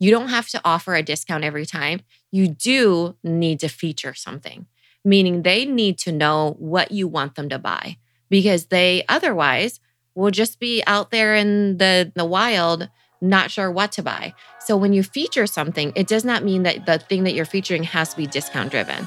you don't have to offer a discount every time. You do need to feature something, meaning they need to know what you want them to buy because they otherwise will just be out there in the, the wild, not sure what to buy. So when you feature something, it does not mean that the thing that you're featuring has to be discount driven.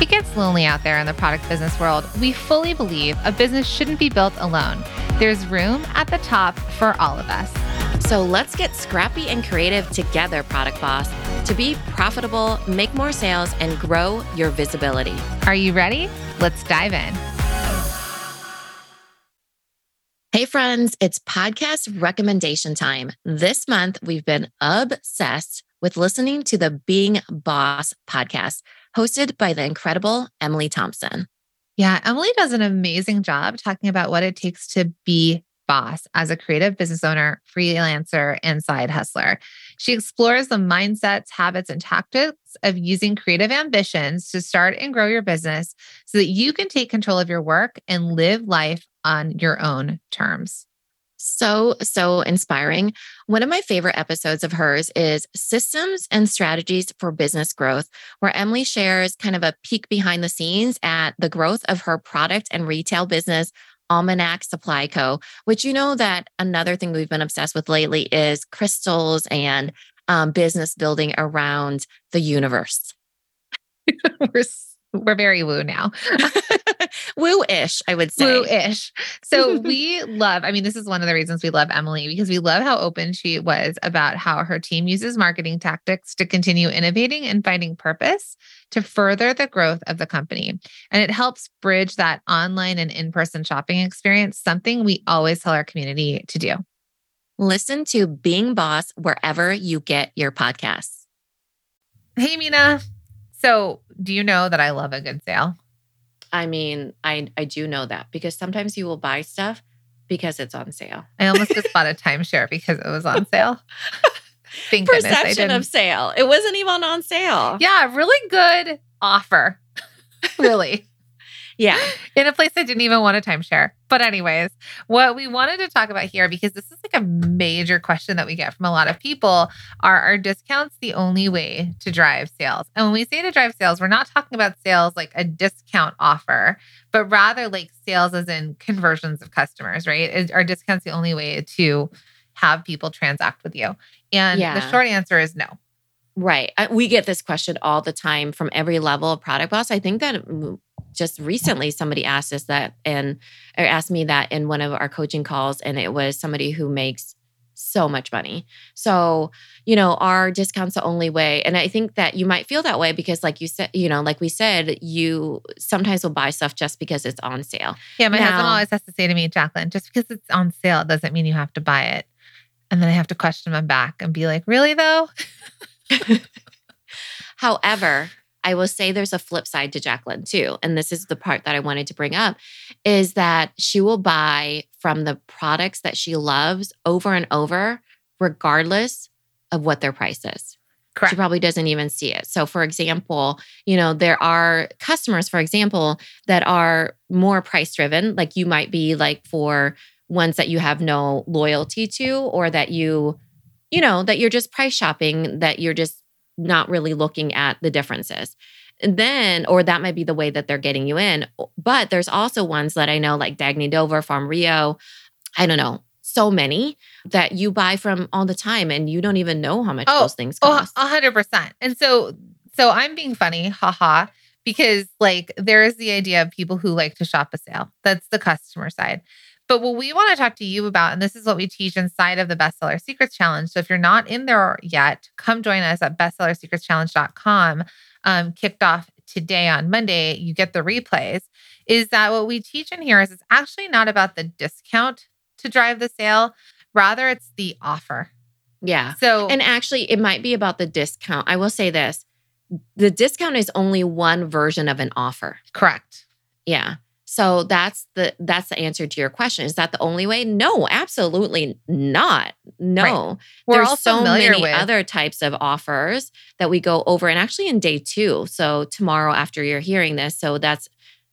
It gets lonely out there in the product business world. We fully believe a business shouldn't be built alone. There's room at the top for all of us. So let's get scrappy and creative together, Product Boss, to be profitable, make more sales, and grow your visibility. Are you ready? Let's dive in. Hey, friends, it's podcast recommendation time. This month, we've been obsessed with listening to the Being Boss podcast hosted by the incredible Emily Thompson. Yeah, Emily does an amazing job talking about what it takes to be boss as a creative business owner, freelancer, and side hustler. She explores the mindsets, habits, and tactics of using creative ambitions to start and grow your business so that you can take control of your work and live life on your own terms so, so inspiring. One of my favorite episodes of hers is Systems and Strategies for Business Growth, where Emily shares kind of a peek behind the scenes at the growth of her product and retail business. Almanac Supply Co., which you know that another thing we've been obsessed with lately is crystals and um, business building around the universe. We're we're very woo now. Woo-ish, I would say. Woo-ish. So we love, I mean, this is one of the reasons we love Emily because we love how open she was about how her team uses marketing tactics to continue innovating and finding purpose to further the growth of the company. And it helps bridge that online and in-person shopping experience, something we always tell our community to do. Listen to Being Boss wherever you get your podcasts. Hey, Mina. So, do you know that I love a good sale? I mean, I I do know that because sometimes you will buy stuff because it's on sale. I almost just bought a timeshare because it was on sale. Thank Perception of sale. It wasn't even on sale. Yeah, really good offer. really. Yeah. In a place I didn't even want a timeshare. But, anyways, what we wanted to talk about here, because this is like a major question that we get from a lot of people are our discounts the only way to drive sales? And when we say to drive sales, we're not talking about sales like a discount offer, but rather like sales as in conversions of customers, right? Is, are discounts the only way to have people transact with you? And yeah. the short answer is no. Right. We get this question all the time from every level of product boss. I think that just recently somebody asked us that and or asked me that in one of our coaching calls and it was somebody who makes so much money. So, you know, our discounts the only way. And I think that you might feel that way because like you said, you know, like we said, you sometimes will buy stuff just because it's on sale. Yeah, my now, husband always has to say to me, Jacqueline, just because it's on sale doesn't mean you have to buy it. And then I have to question him back and be like, really though? However, I will say there's a flip side to Jacqueline too. And this is the part that I wanted to bring up is that she will buy from the products that she loves over and over, regardless of what their price is. Correct. She probably doesn't even see it. So, for example, you know, there are customers, for example, that are more price driven. Like you might be like for ones that you have no loyalty to, or that you, you know, that you're just price shopping, that you're just not really looking at the differences. And then, or that might be the way that they're getting you in. But there's also ones that I know, like Dagne Dover, Farm Rio, I don't know, so many that you buy from all the time and you don't even know how much oh, those things oh, cost. Oh, 100%. And so, so I'm being funny, haha, because like there is the idea of people who like to shop a sale. That's the customer side. But what we want to talk to you about, and this is what we teach inside of the Bestseller Secrets Challenge. So if you're not in there yet, come join us at bestsellersecretschallenge.com. Um, kicked off today on Monday, you get the replays. Is that what we teach in here is it's actually not about the discount to drive the sale, rather, it's the offer. Yeah. So, And actually, it might be about the discount. I will say this the discount is only one version of an offer. correct. Yeah. So that's the that's the answer to your question. Is that the only way? No, absolutely not. No. We're There's all so many with other types of offers that we go over and actually in day 2. So tomorrow after you're hearing this, so that's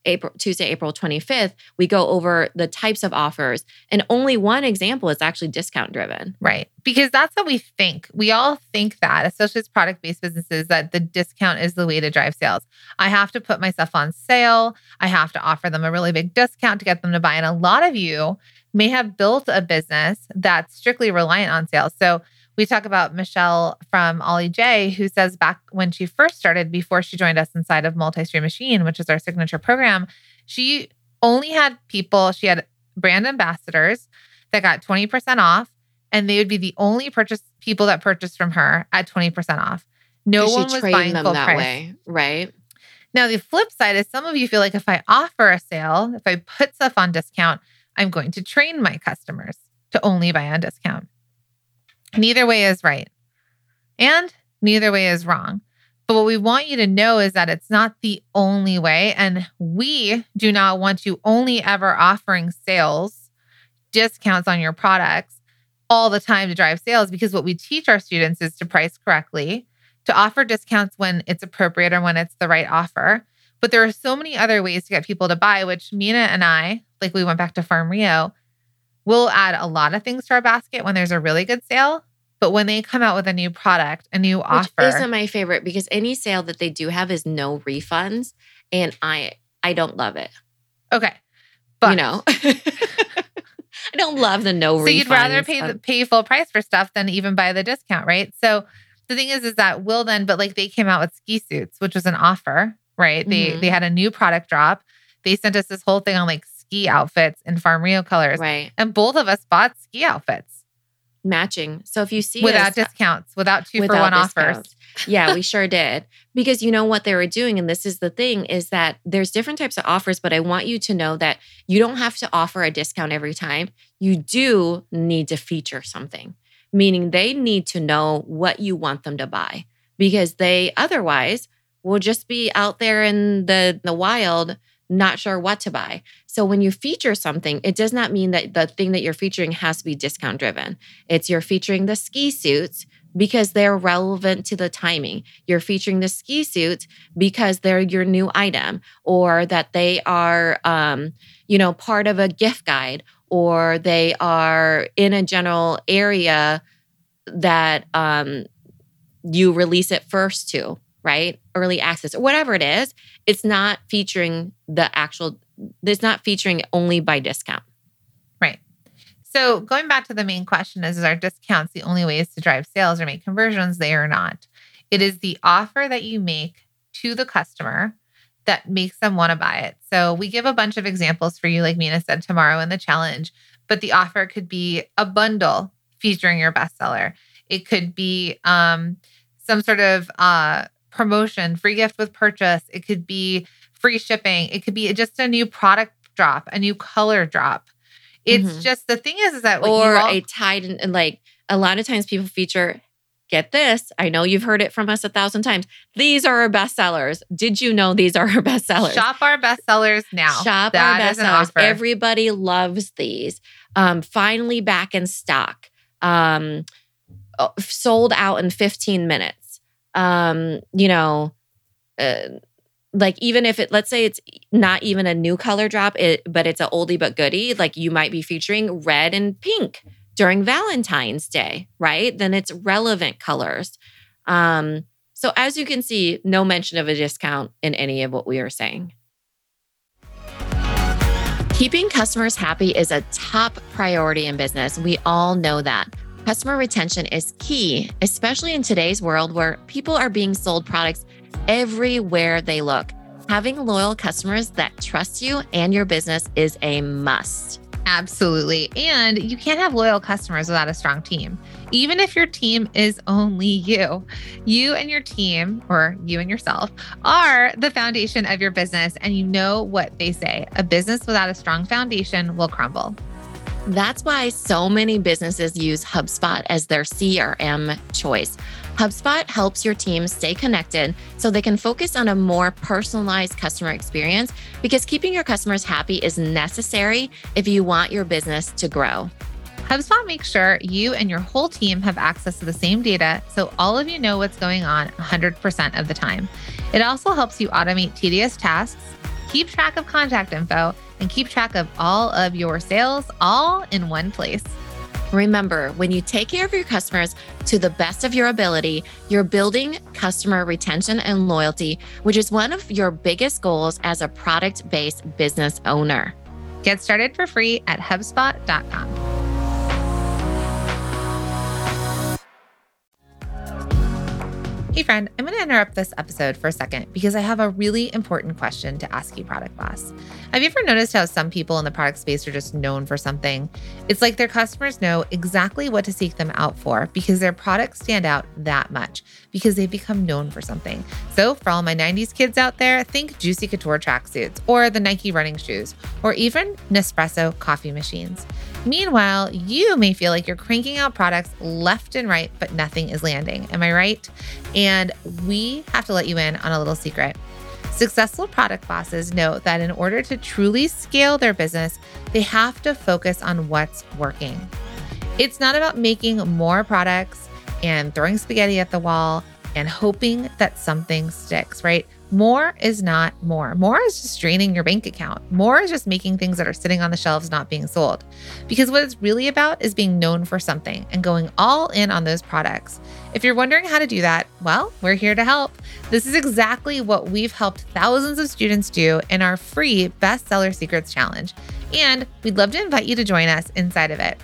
April Tuesday, April 25th, we go over the types of offers and only one example is actually discount driven. Right. Because that's what we think. We all think that, especially as product based businesses, that the discount is the way to drive sales. I have to put myself on sale. I have to offer them a really big discount to get them to buy. And a lot of you may have built a business that's strictly reliant on sales. So we talk about Michelle from Ollie J, who says back when she first started, before she joined us inside of Multi Stream Machine, which is our signature program, she only had people, she had brand ambassadors that got 20% off and they would be the only purchase people that purchased from her at 20% off. No one was buying them full that price. way, right? Now, the flip side is some of you feel like if I offer a sale, if I put stuff on discount, I'm going to train my customers to only buy on discount. Neither way is right. And neither way is wrong. But what we want you to know is that it's not the only way. And we do not want you only ever offering sales, discounts on your products all the time to drive sales because what we teach our students is to price correctly, to offer discounts when it's appropriate or when it's the right offer. But there are so many other ways to get people to buy, which Mina and I, like we went back to Farm Rio, we'll add a lot of things to our basket when there's a really good sale. But when they come out with a new product, a new Which offer, isn't my favorite because any sale that they do have is no refunds, and I I don't love it. okay. But you know, I don't love the no so refunds. you'd rather pay the, pay full price for stuff than even buy the discount, right? So the thing is, is that will then, but like they came out with ski suits, which was an offer, right? They Mhm. they had a new product drop. They sent us this whole thing on like ski outfits in Farm Rio colors, right and both of us bought ski outfits matching. So if you see without us, discounts, without two for without one offers. yeah, we sure did. Because you know what they were doing, and this is the thing, is that there's different types of offers, but I want you to know that you don't have to offer a discount every time. You do need to feature something, meaning they need to know what you want them to buy because they otherwise will just be out there in the, the wild, not sure what to buy. So when you feature something, it does not mean that the thing that you're featuring has to be discount driven. It's you're featuring the ski suits because they're relevant to the timing. You're featuring the ski suits because they're your new item or that they are um, you know, part of a gift guide or they are in a general area that um you release it first to, right? Early access or whatever it is. It's not featuring the actual it's not featuring only by discount. Right. So going back to the main question is, is our discounts the only ways to drive sales or make conversions? They are not. It is the offer that you make to the customer that makes them want to buy it. So we give a bunch of examples for you, like Mina said tomorrow in the challenge, but the offer could be a bundle featuring your bestseller. It could be um, some sort of uh, promotion, free gift with purchase. It could be free shipping. It could be just a new product drop, a new color drop. It's Mhm. just the thing is, is that like, or all- a tied in and like a lot of times people feature get this i know you've heard it from us a thousand times these are our best sellers did you know these are our best sellers shop our bestsellers now. shop That our best sellers offer. everybody loves these um finally back in stock um uh, sold out in 15 minutes um you know uh, like even if it let's say it's not even a new color drop it but it's a oldie but goodie like you might be featuring red and pink during valentine's day right then it's relevant colors um so as you can see no mention of a discount in any of what we are saying Keeping customers happy is a top priority in business. We all know that. Customer retention is key, especially in today's world where people are being sold products everywhere they look. Having loyal customers that trust you and your business is a must. Absolutely. And you can't have loyal customers without a strong team. Even if your team is only you, you and your team, or you and yourself, are the foundation of your business. And you know what they say a business without a strong foundation will crumble. That's why so many businesses use HubSpot as their CRM choice. HubSpot helps your team stay connected so they can focus on a more personalized customer experience because keeping your customers happy is necessary if you want your business to grow. HubSpot makes sure you and your whole team have access to the same data so all of you know what's going on 100% of the time. It also helps you automate tedious tasks, keep track of contact info, and keep track of all of your sales all in one place. Remember, when you take care of your customers to the best of your ability, you're building customer retention and loyalty, which is one of your biggest goals as a product based business owner. Get started for free at HubSpot.com. Hey, friend, I'm going to interrupt this episode for a second because I have a really important question to ask you, Product Boss. Have you ever noticed how some people in the product space are just known for something? It's like their customers know exactly what to seek them out for because their products stand out that much because they've become known for something. So, for all my 90s kids out there, think Juicy Couture tracksuits or the Nike running shoes or even Nespresso coffee machines. Meanwhile, you may feel like you're cranking out products left and right, but nothing is landing. Am I right? And we have to let you in on a little secret. Successful product bosses know that in order to truly scale their business, they have to focus on what's working. It's not about making more products and throwing spaghetti at the wall and hoping that something sticks, right? More is not more. More is just draining your bank account. More is just making things that are sitting on the shelves not being sold. Because what it's really about is being known for something and going all in on those products. If you're wondering how to do that, well, we're here to help. This is exactly what we've helped thousands of students do in our free Bestseller Secrets Challenge. And we'd love to invite you to join us inside of it.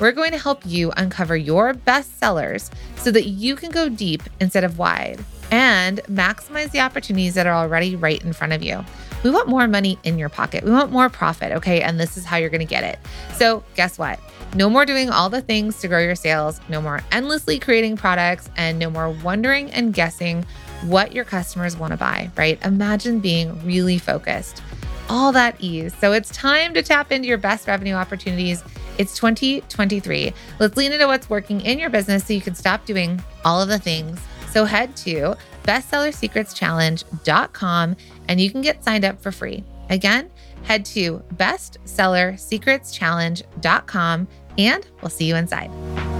We're going to help you uncover your best sellers so that you can go deep instead of wide and maximize the opportunities that are already right in front of you. We want more money in your pocket. We want more profit, okay? And this is how you're to get it. So, guess what? No more doing all the things to grow your sales, no more endlessly creating products, and no more wondering and guessing what your customers want to buy, right? Imagine being really focused. All that ease. So, it's time to tap into your best revenue opportunities. It's 2023. Let's lean into what's working in your business so you can stop doing all of the things so head to bestsellersecretschallenge.com and you can get signed up for free. Again, head to bestsellersecretschallenge.com and we'll see you inside.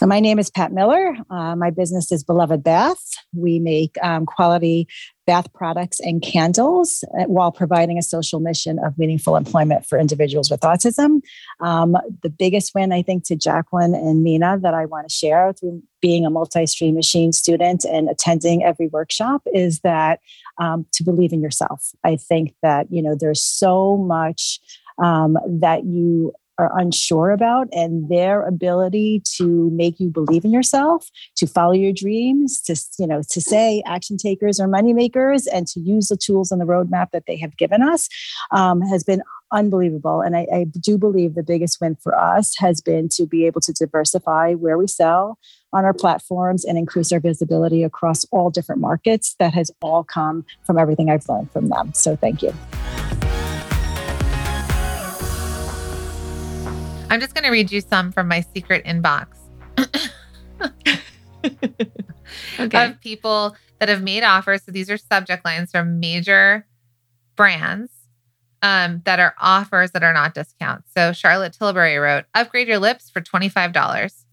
So, my name is Pat Miller. Uh, my business is Beloved Bath. We make um, quality bath products and candles uh, while providing a social mission of meaningful employment for individuals with autism. Um, the biggest win, I think, to Jacqueline and Mina that I want to share through being a multi stream machine student and attending every workshop is that um, to believe in yourself. I think that, you know, there's so much um, that you are unsure about and their ability to make you believe in yourself to follow your dreams to you know to say action takers are money makers and to use the tools on the roadmap that they have given us um, has been unbelievable. And I, I do believe the biggest win for us has been to be able to diversify where we sell on our platforms and increase our visibility across all different markets. That has all come from everything i've learned from them. So thank you I'm just going to read you some from my secret inbox okay. of people that have made offers. So these are subject lines from major brands um, that are offers that are not discounts. So Charlotte Tilbury wrote, upgrade your lips for $25.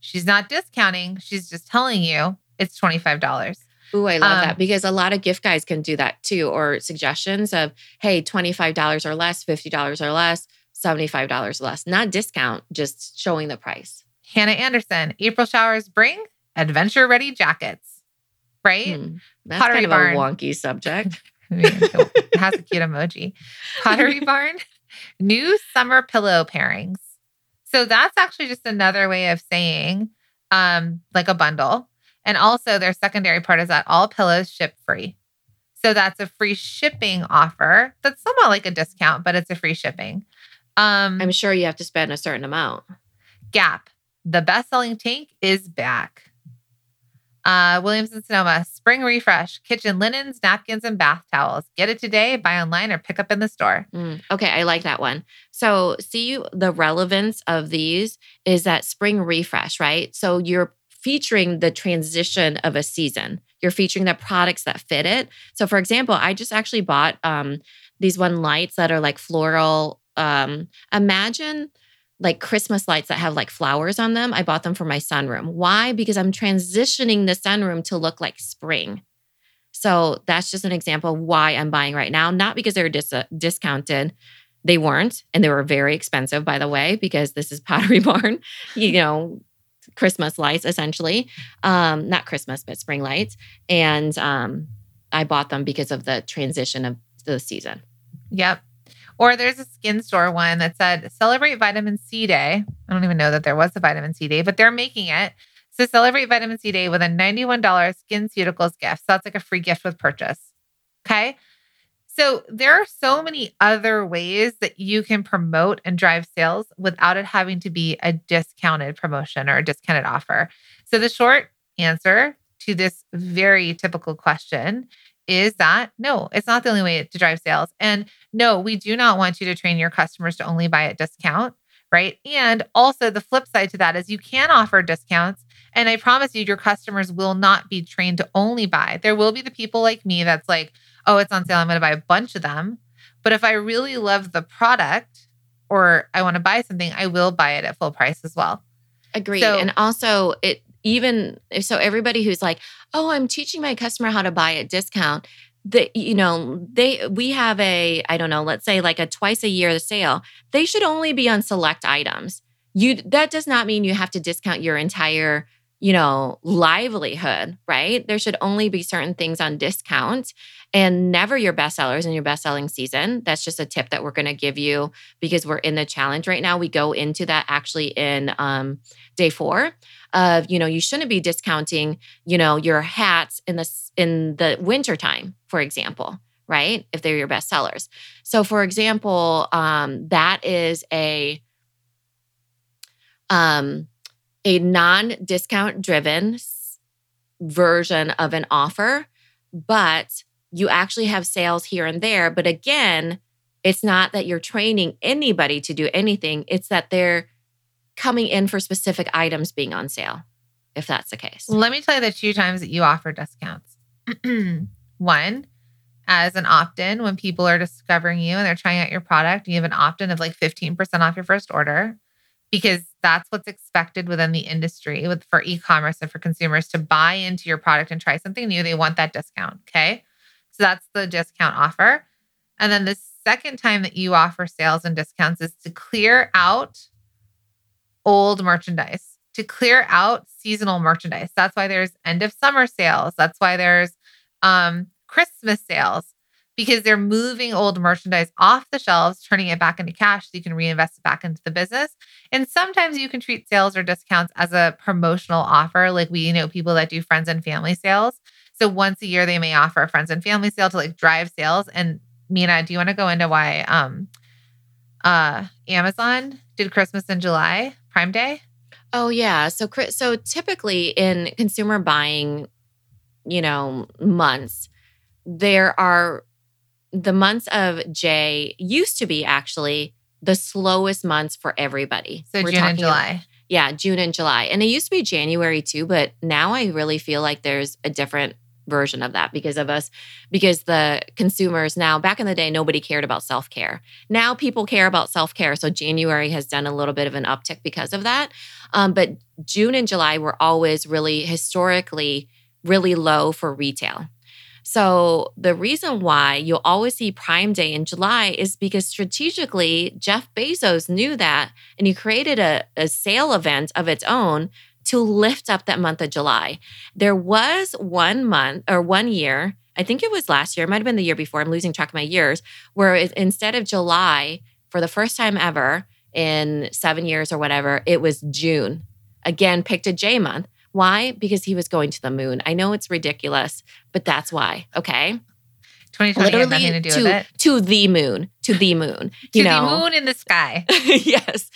She's not discounting. She's just telling you it's $25. Ooh, I love um, that because a lot of gift guys can do that too, or suggestions of, hey, $25 or less, $50 or less. $75 less, not discount, just showing the price. Hanna Andersson, April showers bring adventure ready jackets, right? Hmm. That's Pottery kind of Barn. a wonky subject. it has a cute emoji. Pottery Barn, new summer pillow pairings. So that's actually just another way of saying um, like a bundle. And also their secondary part is that all pillows ship free. So that's a free shipping offer. That's somewhat like a discount, but it's a free shipping. Um, I'm sure you have to spend a certain amount. Gap, the best selling tank is back. Uh, Williams and Sonoma, spring refresh, kitchen linens, napkins, and bath towels. Get it today, buy online, or pick up in the store. Mm, okay, I like that one. So, see, the relevance of these is that spring refresh, right? So, you're featuring the transition of a season. You're featuring the products that fit it. So, for example, I just actually bought um, these one lights that are like floral. Um, imagine like Christmas lights that have like flowers on them. I bought them for my sunroom. Why? Because I'm transitioning the sunroom to look like spring. So that's just an example of why I'm buying right now, not because they're dis- uh, discounted. They weren't, and they were very expensive, by the way, because this is Pottery Barn, you know, Christmas lights essentially. Um, not Christmas, but spring lights. And um, I bought them because of the transition of the season. Yep. Or there's a skin store one that said celebrate vitamin C day. I don't even know that there was a vitamin C day, but they're making it. So celebrate vitamin C day with a $91 SkinCeuticals gift. So that's like a free gift with purchase. Okay. So there are so many other ways that you can promote and drive sales without it having to be a discounted promotion or a discounted offer. So the short answer to this very typical question is that no, it's not the only way to drive sales. And no, we do not want you to train your customers to only buy at discount, right? And also the flip side to that is you can offer discounts. And I promise you, your customers will not be trained to only buy. There will be the people like me that's like, oh, it's on sale. I'm going to buy a bunch of them. But if I really love the product or I want to buy something, I will buy it at full price as well. Agreed. So, and also, it even if so everybody who's like oh i'm teaching my customer how to buy at discount that you know they we have a i don't know let's say like a twice a year sale they should only be on select items. You that does not mean you have to discount your entire you know livelihood right? There should only be certain things on discount and never your best sellers in your best selling season. That's just a tip that we're going to give you because we're in the challenge right now. We go into that actually in um, day four of you know you shouldn't be discounting you know your hats in the in the winter time for example right? If they're your best sellers. So for example um, that is a um, a non-discount driven version of an offer but you actually have sales here and there but again it's not that you're training anybody to do anything it's that they're coming in for specific items being on sale, if that's the case. Let me tell you the two times that you offer discounts. One, as an opt in, when people are discovering you and they're trying out your product, you have an opt in of like 15% off your first order because that's what's expected within the industry with for e-commerce and for consumers to buy into your product and try something new they want that discount okay so that's the discount offer and then the second time that you offer sales and discounts is to clear out old merchandise, to clear out seasonal merchandise. That's why there's end of summer sales. That's why there's um, Christmas sales because they're moving old merchandise off the shelves, turning it back into cash so you can reinvest it back into the business. And sometimes you can treat sales or discounts as a promotional offer. Like we know people that do friends and family sales. So once a year they may offer a friends and family sale to like drive sales. And Mina, do you want to go into why um uh Amazon did Christmas in July? Prime Day? Oh yeah. So so typically in consumer buying, you know, months, there are the months of J used to be actually the slowest months for everybody. So We're June and July. About, yeah, June and July. And it used to be January too, but now I really feel like there's a different version of that because of us because the consumers now back in the day nobody cared about self-care now people care about self-care so january has done a little bit of an uptick because of that um, but june and july were always really historically really low for retail so the reason why you'll always see Prime Day in July is because strategically, Jeff Bezos knew that and he created a, a sale event of its own to lift up that month of July. There was one month or one year, I think it was last year, it might have been the year before, I'm losing track of my years, where it, instead of July, for the first time ever in seven years or whatever, it was June. Again, picked a J month. Why? Because he was going to the moon. I know it's ridiculous, but that's why. Okay. 2020 Literally nothing to do to, with it. To the moon. To the moon. to know? the moon in the sky. yes.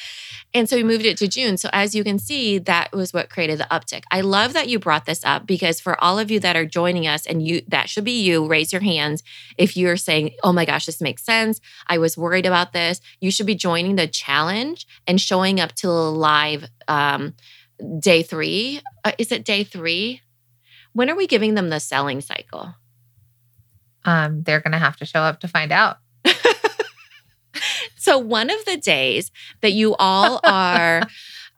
And so we moved it to June. So as you can see, that was what created the uptick. I love that you brought this up because for all of you that are joining us and you that should be you, raise your hands if you're saying, "Oh my gosh, this makes sense. I was worried about this." You should be joining the challenge and showing up to live um, day 3. Uh, is it day 3? When are we giving them the selling cycle? Um, they're going to have to show up to find out. So one of the days that you all are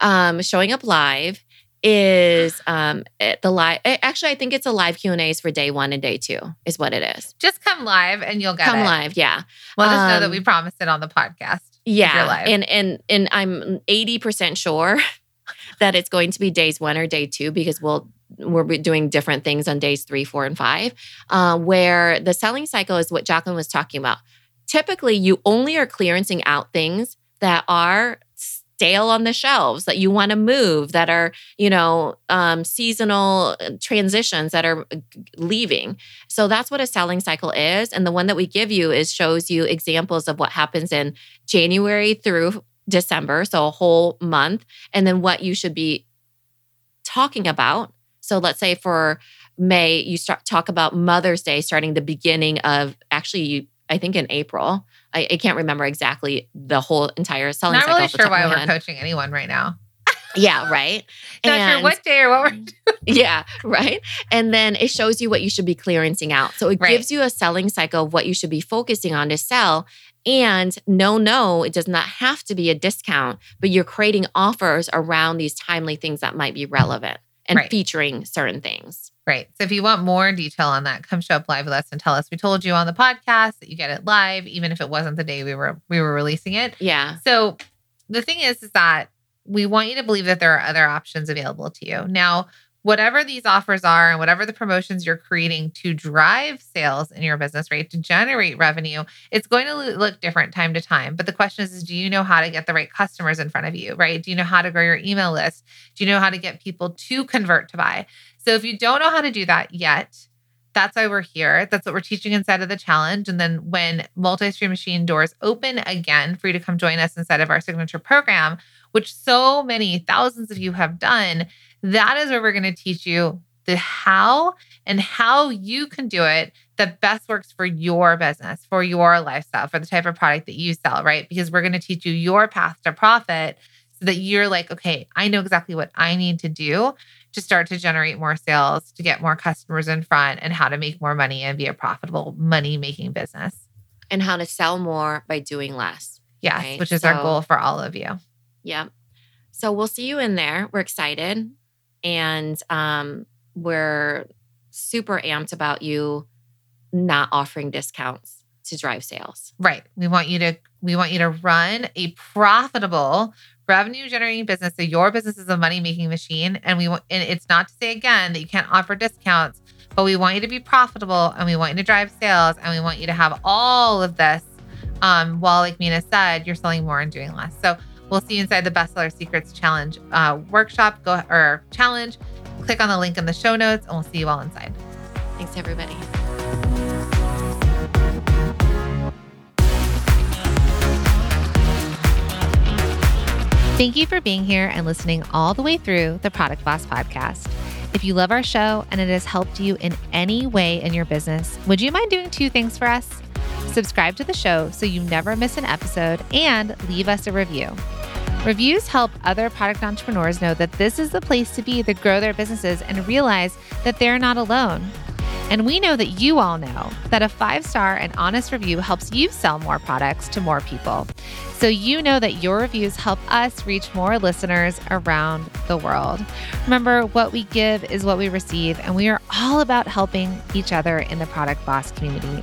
um, showing up live is um, the live. Actually, I think it's a live Q and A's for day one and day two is what it is. Just come live and you'll get come it. live. Yeah. Let us know that Um, we promised it on the podcast. Yeah, and and and I'm eighty percent sure that it's going to be days one or day two because we'll we're doing different things on days three, four, and five. Uh, where the selling cycle is what Jacqueline was talking about. Typically, you only are clearancing out things that are stale on the shelves that you want to move that are you know um, seasonal uh, transitions that are uh, leaving so that's what a selling cycle is and the one that we give you is shows you examples of what happens in january through december so a whole month and then what you should be talking about so let's say for may you start talk about mother's day starting the beginning of actually you i think in april i, I can't remember exactly the whole entire selling Not cycle really sure why we're coaching anyone right now. yeah right Not sure what day or what we're doing. yeah, right. And then it shows you what you should be clearancing out. So it Right. gives you a selling cycle of what you should be focusing on to sell. And no, no, it does not have to be a discount, but you're creating offers around these timely things that might be relevant and Right. featuring certain things. Right. So if you want more detail on that, come show up live with us and tell us. We told you on the podcast that you get it live, even if it wasn't the day we were we were releasing it. Yeah. So the thing is, is that we want you to believe that there are other options available to you. Now, whatever these offers are and whatever the promotions you're creating to drive sales in your business, right, to generate revenue, it's going to look different time to time. But the question is, is do you know how to get the right customers in front of you, right? Do you know how to grow your email list? Do you know how to get people to convert to buy? So if you don't know how to do that yet, that's why we're here. That's what we're teaching inside of the challenge. And then when multi stream machine doors open again for you to come join us inside of our signature program, which so many thousands of you have done, that is where we're going to teach you the how and how you can do it that best works for your business, for your lifestyle, for the type of product that you sell, right? Because we're going to teach you your path to profit so that you're like, okay, I know exactly what I need to do to start to generate more sales, to get more customers in front, and how to make more money and be a profitable money making business. And how to sell more by doing less. Yes, Right, which is our goal for all of you. Yep. So we'll see you in there. We're excited. And um, we're super amped about you not offering discounts to drive sales. Right. We want you to we want you to run a profitable revenue generating business. So your business is a money making machine and we want and it's not to say again that you can't offer discounts, but we want you to be profitable and we want you to drive sales and we want you to have all of this um, while like Mina said, you're selling more and doing less. So we'll see you inside the bestseller secrets challenge uh, workshop go or challenge. Click on the link in the show notes and we'll see you all inside. Thanks, everybody. Thank you for being here and listening all the way through the Product Boss podcast. If you love our show and it has helped you in any way in your business, would you mind doing two things for us? Subscribe to the show so you never miss an episode and leave us a review. Reviews help other product entrepreneurs know that this is the place to be to grow their businesses and realize that they're not alone. And we know that you all know that a five star and honest review helps you sell more products to more people. So you know that your reviews help us reach more listeners around the world. Remember, what we give is what we receive, and we are all about helping each other in the Product Boss community.